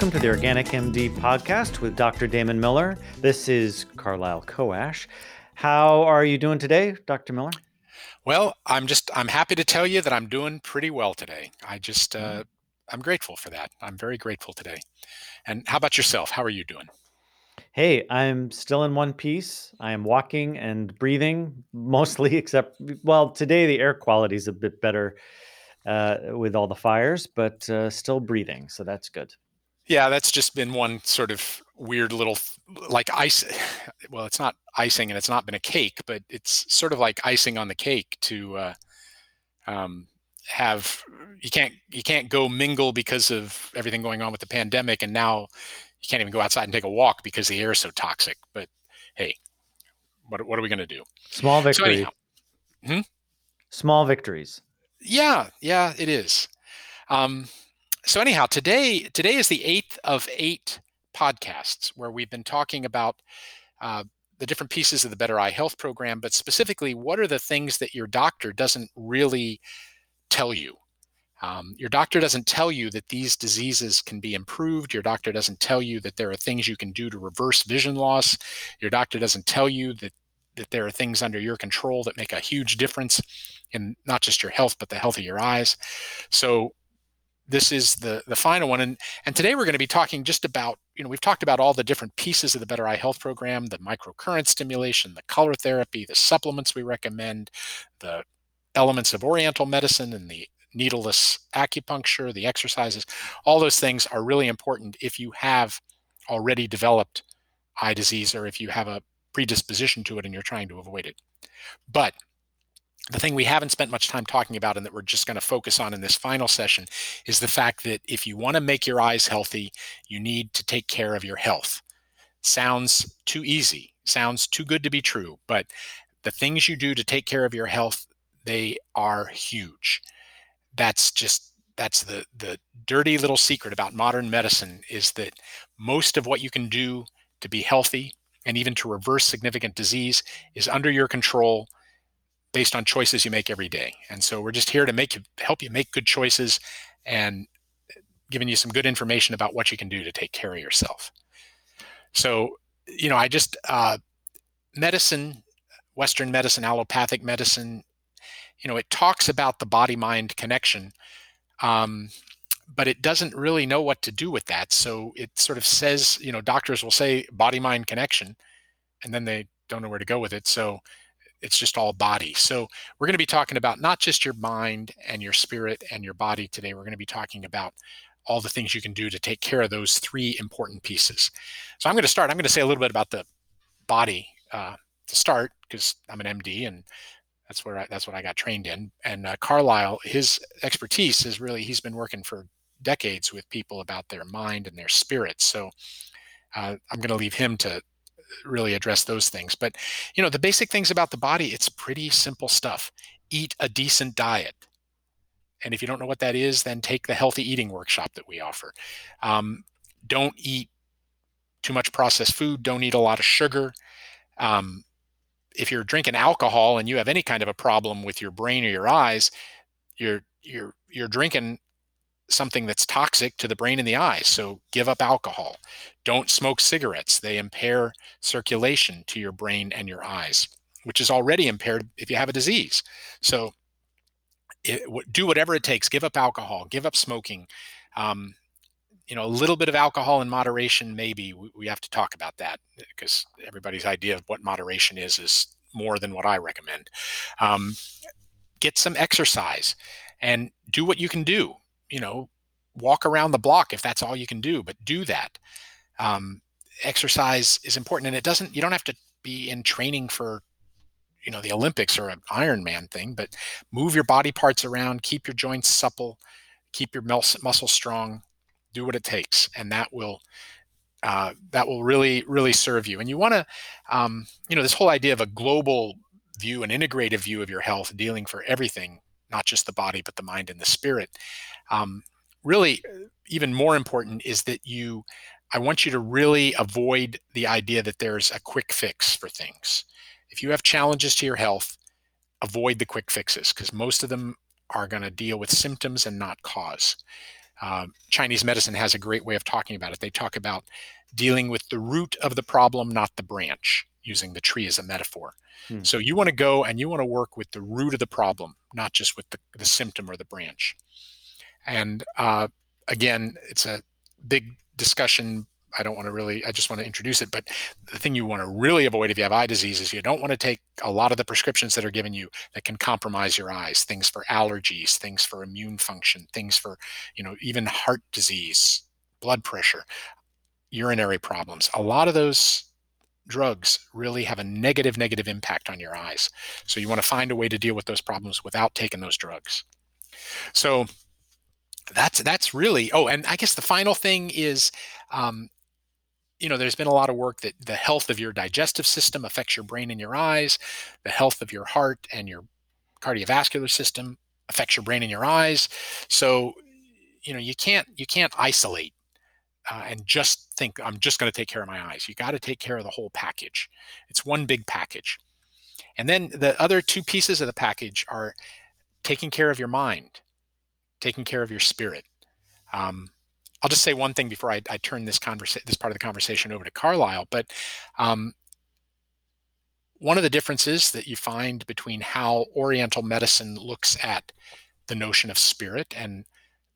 Welcome to the Organic MD podcast with Dr. Damon Miller. This is Carlyle Coash. How are you doing today, Dr. Miller? Well, I'm just I'm happy to tell you that I'm doing pretty well today. I just uh, I'm grateful for that. I'm very grateful today. And how about yourself? How are you doing? Hey, I'm still in one piece. I am walking and breathing mostly, except well, today the air quality is a bit better uh, with all the fires, but uh, still breathing, so that's good. Yeah, that's just been one sort of weird little like ice. Well, it's not icing and it's not been a cake, but it's sort of like icing on the cake to uh, um, have you can't you can't go mingle because of everything going on with the pandemic, and now you can't even go outside and take a walk because the air is so toxic. But hey, what what are we going to do? Small victory. So hmm? Small victories. Yeah, yeah, it is. Um, so anyhow, today today is the eighth of eight podcasts where we've been talking about uh, the different pieces of the Better Eye Health program, but specifically, what are the things that your doctor doesn't really tell you? Um, your doctor doesn't tell you that these diseases can be improved. Your doctor doesn't tell you that there are things you can do to reverse vision loss. Your doctor doesn't tell you that that there are things under your control that make a huge difference in not just your health but the health of your eyes. So this is the the final one. And and today we're going to be talking just about you know we've talked about all the different pieces of the better eye health program the microcurrent stimulation the color therapy the supplements we recommend the elements of oriental medicine and the needleless acupuncture the exercises. All those things are really important if you have already developed eye disease or if you have a predisposition to it and you're trying to avoid it. But the thing we haven't spent much time talking about and that we're just going to focus on in this final session is the fact that if you want to make your eyes healthy, you need to take care of your health. Sounds too easy, sounds too good to be true, but the things you do to take care of your health, they are huge. That's just that's the the dirty little secret about modern medicine is that most of what you can do to be healthy and even to reverse significant disease is under your control based on choices you make every day. And so we're just here to make you help you make good choices and giving you some good information about what you can do to take care of yourself. So, you know, I just uh, medicine, Western medicine, allopathic medicine, you know, it talks about the body mind connection, um, but it doesn't really know what to do with that. So it sort of says, you know, doctors will say body mind connection, and then they don't know where to go with it. So it's just all body. So we're going to be talking about not just your mind and your spirit and your body today. We're going to be talking about all the things you can do to take care of those three important pieces. So I'm going to start. I'm going to say a little bit about the body uh, to start because I'm an MD and that's where I, that's what I got trained in. And uh, Carlyle, his expertise is really he's been working for decades with people about their mind and their spirit. So uh, I'm going to leave him to really address those things. But, you know, the basic things about the body, it's pretty simple stuff. Eat a decent diet. And if you don't know what that is, then take the healthy eating workshop that we offer. Um, don't eat too much processed food. Don't eat a lot of sugar. Um, if you're drinking alcohol and you have any kind of a problem with your brain or your eyes, you're you're you're drinking something that's toxic to the brain and the eyes. So give up alcohol. Don't smoke cigarettes. They impair circulation to your brain and your eyes, which is already impaired if you have a disease. So it, do whatever it takes. Give up alcohol. Give up smoking. Um, you know, a little bit of alcohol in moderation, maybe we, we have to talk about that because everybody's idea of what moderation is is more than what I recommend. Um, get some exercise and do what you can do you know, walk around the block if that's all you can do, but do that. Um, exercise is important, and it doesn't. You don't have to be in training for, you know, the Olympics or an Ironman thing, but move your body parts around, keep your joints supple, keep your muscle strong, do what it takes, and that will uh, that will really really serve you. And you want to, um, you know, this whole idea of a global view, an integrative view of your health, dealing for everything, not just the body but the mind and the spirit. Um, really, even more important is that you, I want you to really avoid the idea that there's a quick fix for things. If you have challenges to your health, avoid the quick fixes because most of them are going to deal with symptoms and not cause. Uh, Chinese medicine has a great way of talking about it. They talk about dealing with the root of the problem, not the branch, using the tree as a metaphor. Hmm. So you want to go and you want to work with the root of the problem, not just with the, the symptom or the branch. And uh, again, it's a big discussion. I don't want to really, I just want to introduce it. But the thing you want to really avoid if you have eye disease is you don't want to take a lot of the prescriptions that are given you that can compromise your eyes, things for allergies, things for immune function, things for, you know, even heart disease, blood pressure, urinary problems. A lot of those drugs really have a negative, negative impact on your eyes. So you want to find a way to deal with those problems without taking those drugs. So that's that's really oh and i guess the final thing is um, you know there's been a lot of work that the health of your digestive system affects your brain and your eyes the health of your heart and your cardiovascular system affects your brain and your eyes so you know you can't you can't isolate uh, and just think i'm just going to take care of my eyes you got to take care of the whole package it's one big package and then the other two pieces of the package are taking care of your mind taking care of your spirit. Um, I'll just say one thing before I, I turn this conversation, this part of the conversation over to Carlyle. But um, one of the differences that you find between how Oriental medicine looks at the notion of spirit and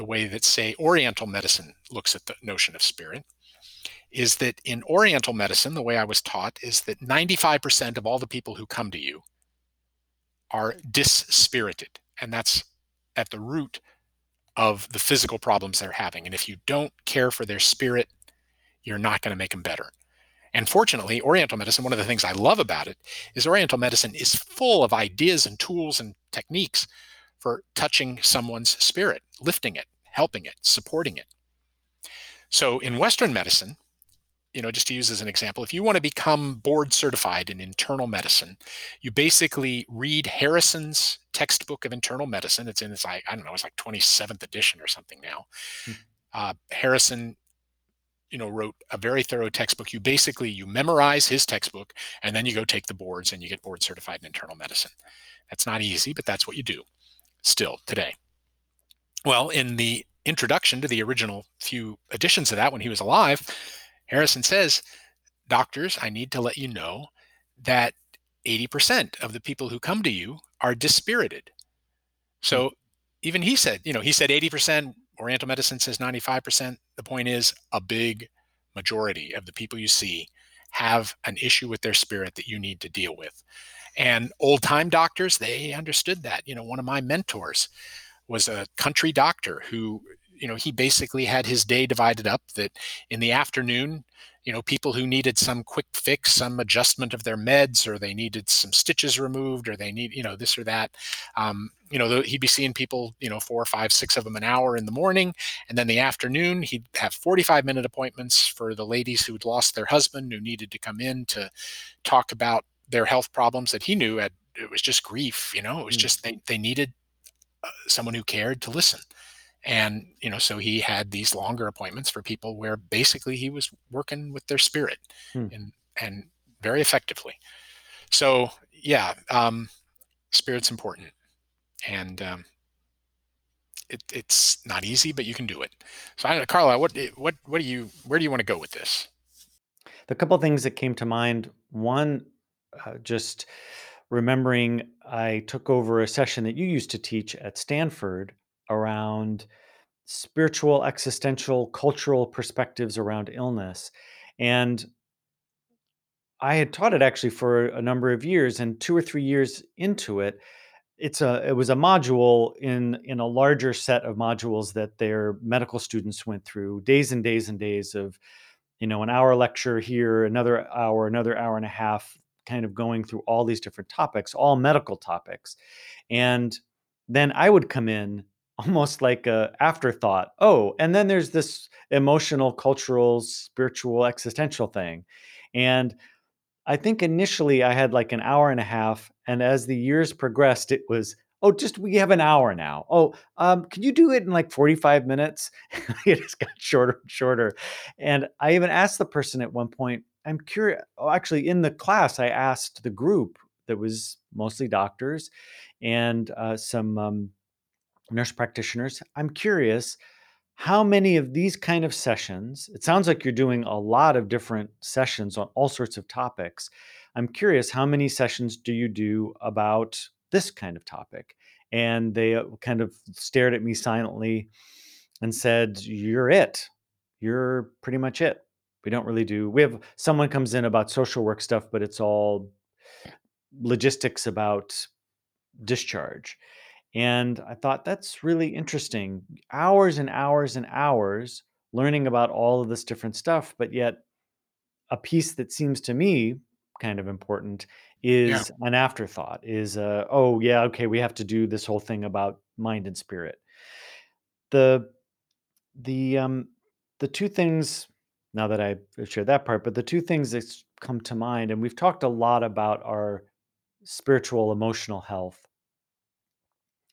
the way that, say, Oriental medicine looks at the notion of spirit is that in Oriental medicine, the way I was taught is that 95% of all the people who come to you are dispirited. And that's at the root of the physical problems they're having. And if you don't care for their spirit, you're not going to make them better. And fortunately, Oriental medicine, one of the things I love about it is Oriental medicine is full of ideas and tools and techniques for touching someone's spirit, lifting it, helping it, supporting it. So in Western medicine, you know, just to use as an example, if you want to become board certified in internal medicine, you basically read Harrison's textbook of internal medicine. It's in its like I don't know, it's like 27th edition or something now. Mm-hmm. Uh, Harrison, you know, wrote a very thorough textbook. You basically you memorize his textbook and then you go take the boards and you get board certified in internal medicine. That's not easy, but that's what you do still today. Well, in the introduction to the original few editions of that when he was alive, Harrison says, Doctors, I need to let you know that 80% of the people who come to you are dispirited. So hmm. even he said, you know, he said 80%, Oriental medicine says 95%. The point is, a big majority of the people you see have an issue with their spirit that you need to deal with. And old time doctors, they understood that. You know, one of my mentors was a country doctor who you know he basically had his day divided up that in the afternoon you know people who needed some quick fix some adjustment of their meds or they needed some stitches removed or they need you know this or that um, you know he'd be seeing people you know four or five, six of them an hour in the morning and then the afternoon he'd have 45 minute appointments for the ladies who'd lost their husband who needed to come in to talk about their health problems that he knew had it was just grief you know it was mm. just they, they needed uh, someone who cared to listen. And you know so he had these longer appointments for people where basically he was working with their spirit hmm. and and very effectively. So yeah um spirit's important. And um it, it's not easy but you can do it. So i don't know carla what what what do you where do you want to go with this? The couple things that came to mind one uh, just remembering i took over a session that you used to teach at stanford around spiritual, existential, cultural perspectives around illness. And I had taught it actually for a number of years, and two or three years into it, it's a it was a module in in a larger set of modules that their medical students went through days and days and days of you know an hour lecture here another hour another hour and a half kind of going through all these different topics all medical topics and then i would come in almost like a afterthought. Oh, and then there's this emotional, cultural, spiritual, existential thing. And I think initially I had like an hour and a half. And as the years progressed, it was, oh, just we have an hour now. Oh, um, can you do it in like 45 minutes? it just got shorter and shorter. And I even asked the person at one point, I'm curious. Oh, actually, in the class, I asked the group that was mostly doctors and uh, some um, nurse practitioners. I'm curious, how many of these kind of sessions it sounds like you're doing a lot of different sessions on all sorts of topics i'm curious how many sessions do you do about this kind of topic and they uh, kind of stared at me silently and said you're it you're pretty much it we don't really do we have someone comes in about social work stuff but it's all logistics about discharge and I thought that's really interesting. Hours and hours and hours learning about all of this different stuff, but yet a piece that seems to me kind of important Yeah. is an afterthought is uh, oh yeah okay we have to do this whole thing about mind and spirit the the um the two things now that i've shared that part but the two things that's come to mind and we've talked a lot about our spiritual emotional health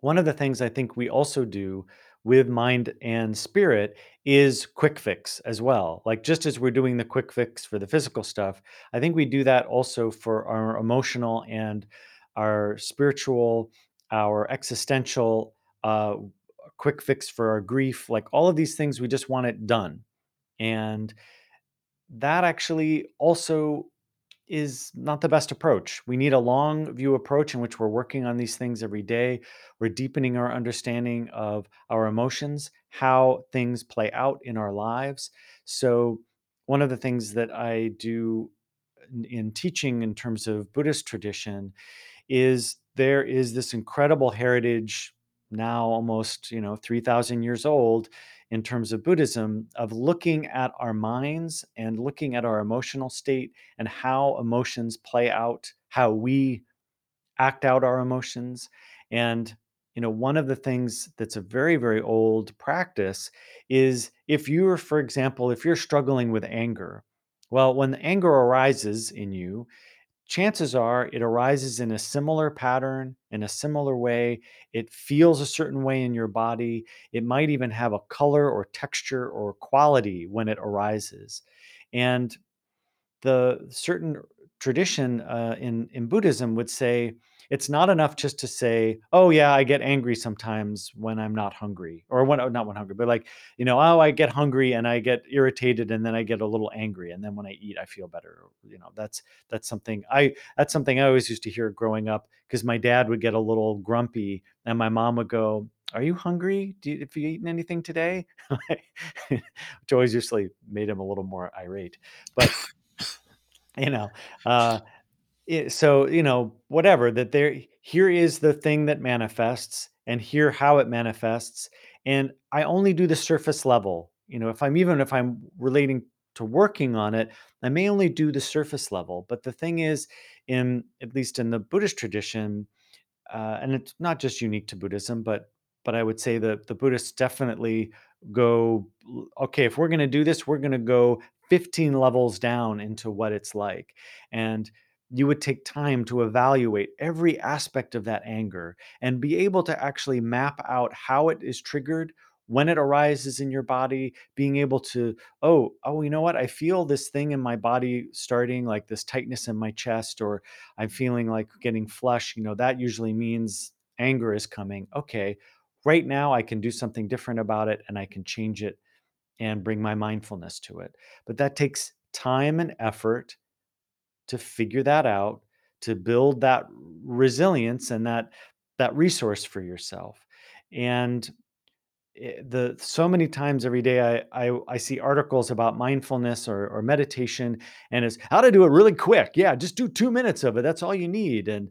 One of the things I think we also do with mind and spirit is quick fix as well. Like just as we're doing the quick fix for the physical stuff, I think we do that also for our emotional and our spiritual, our existential, uh, quick fix for our grief. Like all of these things, we just want it done. And that actually also is not the best approach. We need a long view approach in which we're working on these things every day. We're deepening our understanding of our emotions, how things play out in our lives. So, one of the things that I do in, in teaching in terms of Buddhist tradition is there is this incredible heritage now almost you know 3000 years old in terms of buddhism of looking at our minds and looking at our emotional state and how emotions play out how we act out our emotions. And you know one of the things that's a very very old practice is if you're for example if you're struggling with anger well when the anger arises in you chances are it arises in a similar pattern, in a similar way. It feels a certain way in your body. It might even have a color or texture or quality when it arises. And the certain tradition uh, in in Buddhism would say it's not enough just to say, "Oh yeah, I get angry sometimes when I'm not hungry," or when not when hungry, but like you know, "Oh, I get hungry and I get irritated and then I get a little angry and then when I eat, I feel better." You know, that's that's something I that's something I always used to hear growing up because my dad would get a little grumpy and my mom would go. Are you hungry? Do you, have you eaten anything today? Which always usually made him a little more irate. But you know uh it, so you know whatever that there here is the thing that manifests and here how it manifests and i only do the surface level you know if i'm even if i'm relating to working on it i may only do the surface level but the thing is in at least in the buddhist tradition uh, and it's not just unique to Buddhism, but but I would say that the Buddhists definitely go, "L- okay, if we're going to do this, we're going to go 15 levels down into what it's like, and you would take time to evaluate every aspect of that anger and be able to actually map out how it is triggered when it arises in your body being able to oh oh you know what i feel this thing in my body starting like this tightness in my chest or I'm feeling like getting flush, you know, that usually means anger is coming. Okay, right now I can do something different about it and I can change it and bring my mindfulness to it. But that takes time and effort to figure that out, to build that resilience and that that resource for yourself. And eh, the so many times every day I, I I see articles about mindfulness or, or meditation and it's how to do it really quick. Yeah, just do two minutes of it. That's all you need. And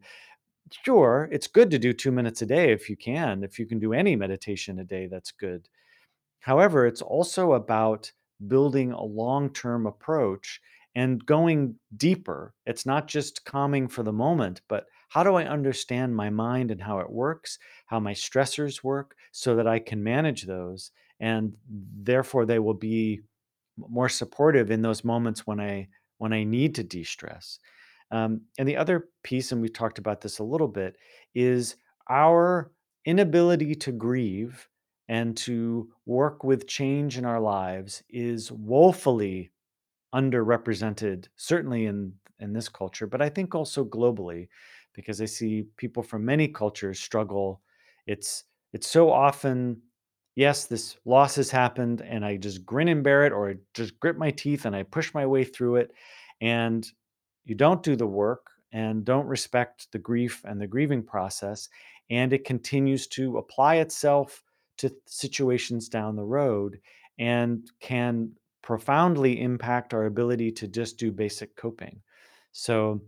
Sure, it's good to do 2 minutes a day if you can. If you can do any meditation a day, that's good. However, it's also about building a long-term approach and going deeper. It's not just calming for the moment, but how do I understand my mind and how it works, how my stressors work so that I can manage those and therefore they will be more supportive in those moments when I when I need to de-stress. Um, and the other piece, and we talked about this a little bit, is our inability to grieve and to work with change in our lives is woefully underrepresented, certainly in in this culture, but I think also globally, because I see people from many cultures struggle. It's it's so often yes, this loss has happened, and I just grin and bear it, or I just grit my teeth and I push my way through it. And you don't do the work and don't respect the grief and the grieving process, and it continues to apply itself to situations down the road and can profoundly impact our ability to just do basic coping. So,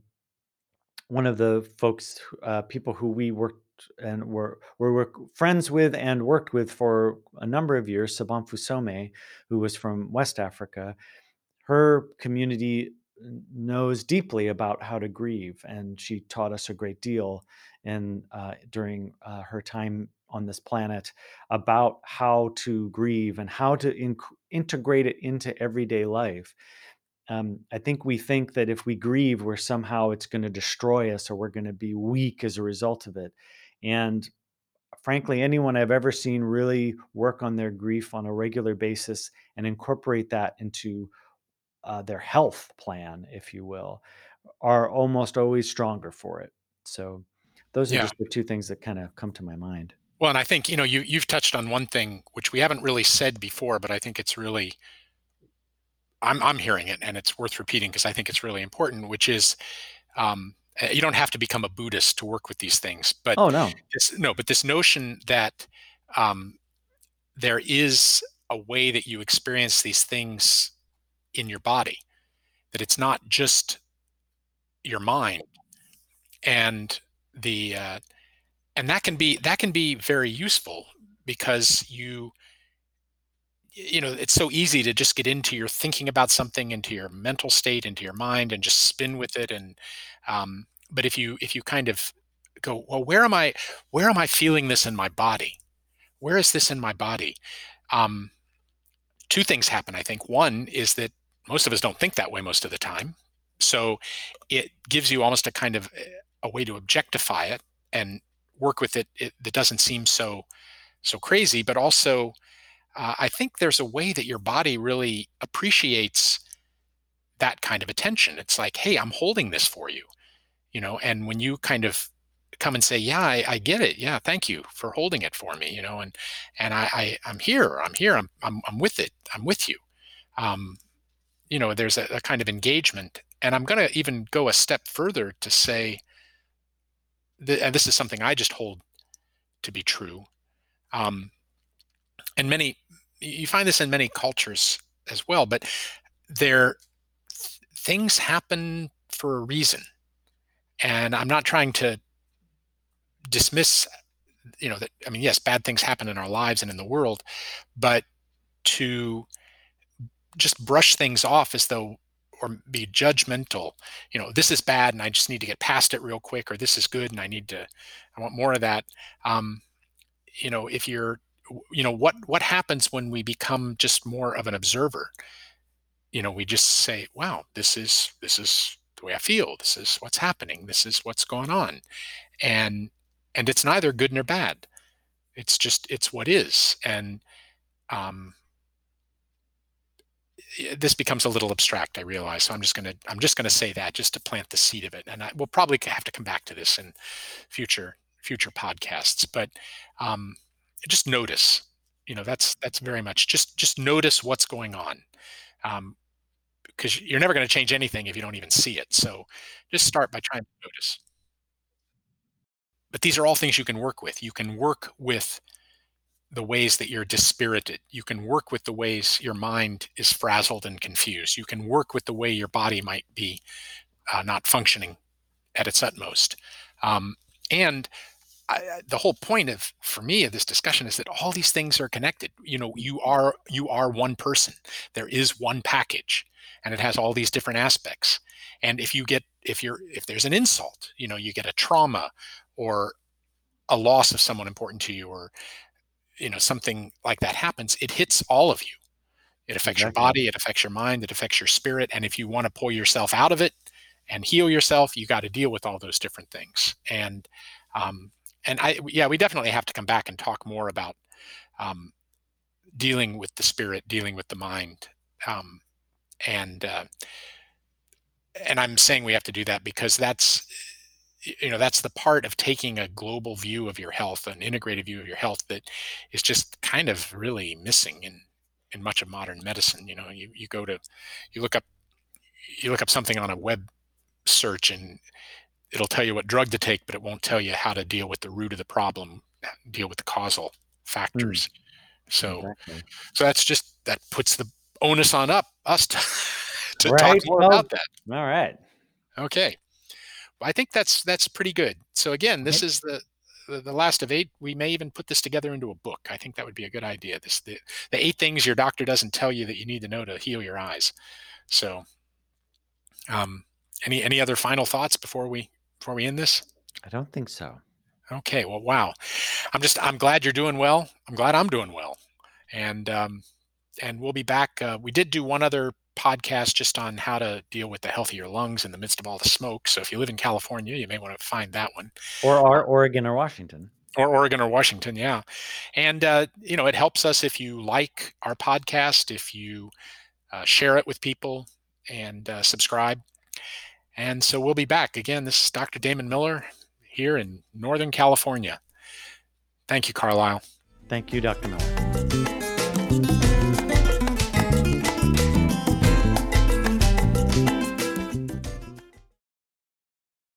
one of the folks, uh, people who we worked and were were friends with and worked with for a number of years, Sobonfu Somé, who was from West Africa, her community knows deeply about how to grieve, and she taught us a great deal in uh, during uh, her time on this planet about how to grieve and how to inc- integrate it into everyday life um, I think we think that if we grieve, we're somehow it's going to destroy us or we're going to be weak as a result of it. And frankly, anyone I've ever seen really work on their grief on a regular basis and incorporate that into uh, their health plan, if you will, are almost always stronger for it. So, those are Yeah. just the two things that kind of come to my mind. Well, and I think, you know, you you've touched on one thing which we haven't really said before, but I think it's really I'm I'm hearing it and it's worth repeating because I think it's really important, which is um, uh, you don't have to become a Buddhist to work with these things, but Oh, no. this no, but this notion that um, there is a way that you experience these things in your body, that it's not just your mind, and the uh, and that can be that can be very useful because you you know it's so easy to just get into your thinking about something into your mental state into your mind and just spin with it and um, but if you if you kind of go well where am i where am i feeling this in my body? Where is this in my body? Um, two things happen i think. One is that most of us don't think that way most of the time so it gives you almost a kind of eh, a way to objectify it and work with it, that doesn't seem so so crazy but also uh, I think there's a way that your body really appreciates that kind of attention. It's like, hey, I'm holding this for you, you know. And when you kind of come and say, yeah, I, I get it. Yeah, thank you for holding it for me, you know. And and I, I I'm here. I'm here. I'm I'm I'm with it. I'm with you. Um, you know, there's a, a kind of engagement. And I'm going to even go a step further to say, that, and this is something I just hold to be true. Um, and many you find this in many cultures as well but there things happen for a reason and i'm not trying to dismiss you know that i mean yes bad things happen in our lives and in the world but to just brush things off as though or be judgmental. You know this is bad and i just need to get past it real quick or this is good and i need to i want more of that. Um, you know if you're you know what what happens when we become just more of an observer? You know we just say wow this is this is the way i feel. This is what's happening. This is what's going on. And and it's neither good nor bad. It's just it's what is. And um this becomes a little abstract i realize so i'm just going to i'm just going to say that just to plant the seed of it and i will probably have to come back to this in future future podcasts but um just notice you know that's that's very much just just notice what's going on um because you're never going to change anything if you don't even see it so just start by trying to notice. But these are all things you can work with. You can work with the ways that you're dispirited. You can work with the ways your mind is frazzled and confused. You can work with the way your body might be uh, not functioning at its utmost. Um, and I, the whole point of for me of this discussion is that all these things are connected. You know you are you are one person. There is one package and it has all these different aspects. And if you get if you're if there's an insult you know you get a trauma or a loss of someone important to you or you know something like that happens it hits all of you. It affects your body it affects your mind it affects your spirit and if you want to pull yourself out of it and heal yourself you got to deal with all those different things. And um, and I yeah, we definitely have to come back and talk more about um, dealing with the spirit, dealing with the mind, um, and uh, and I'm saying we have to do that because that's you know that's the part of taking a global view of your health an integrated view of your health that is just kind of really missing in in much of modern medicine you know you, you go to you look up you look up something on a web search and it'll tell you what drug to take but it won't tell you how to deal with the root of the problem deal with the causal factors mm. so exactly. so that's just that puts the onus on up us to, to right. talk more well, about that all right okay I think that's that's pretty good. So again, this is the, the, last of eight. We may even put this together into a book. I think that would be a good idea. This the, the eight things your doctor doesn't tell you that you need to know to heal your eyes. So, um, any any other final thoughts before we before we end this? I don't think so. Okay. Well, wow. I'm just I'm glad you're doing well. I'm glad I'm doing well, and um, and we'll be back. Uh, we did do one other podcast just on how to deal with the healthier lungs in the midst of all the smoke. So if you live in California, you may want to find that one. Or or Oregon or Washington. Or Oregon or Washington, yeah. And uh, you know, it helps us if you like our podcast, if you uh, share it with people, and uh, subscribe. And so we'll be back again. This is Dr. Damon Miller here in Northern California. Thank you, Carlyle. Thank you, Dr. Miller.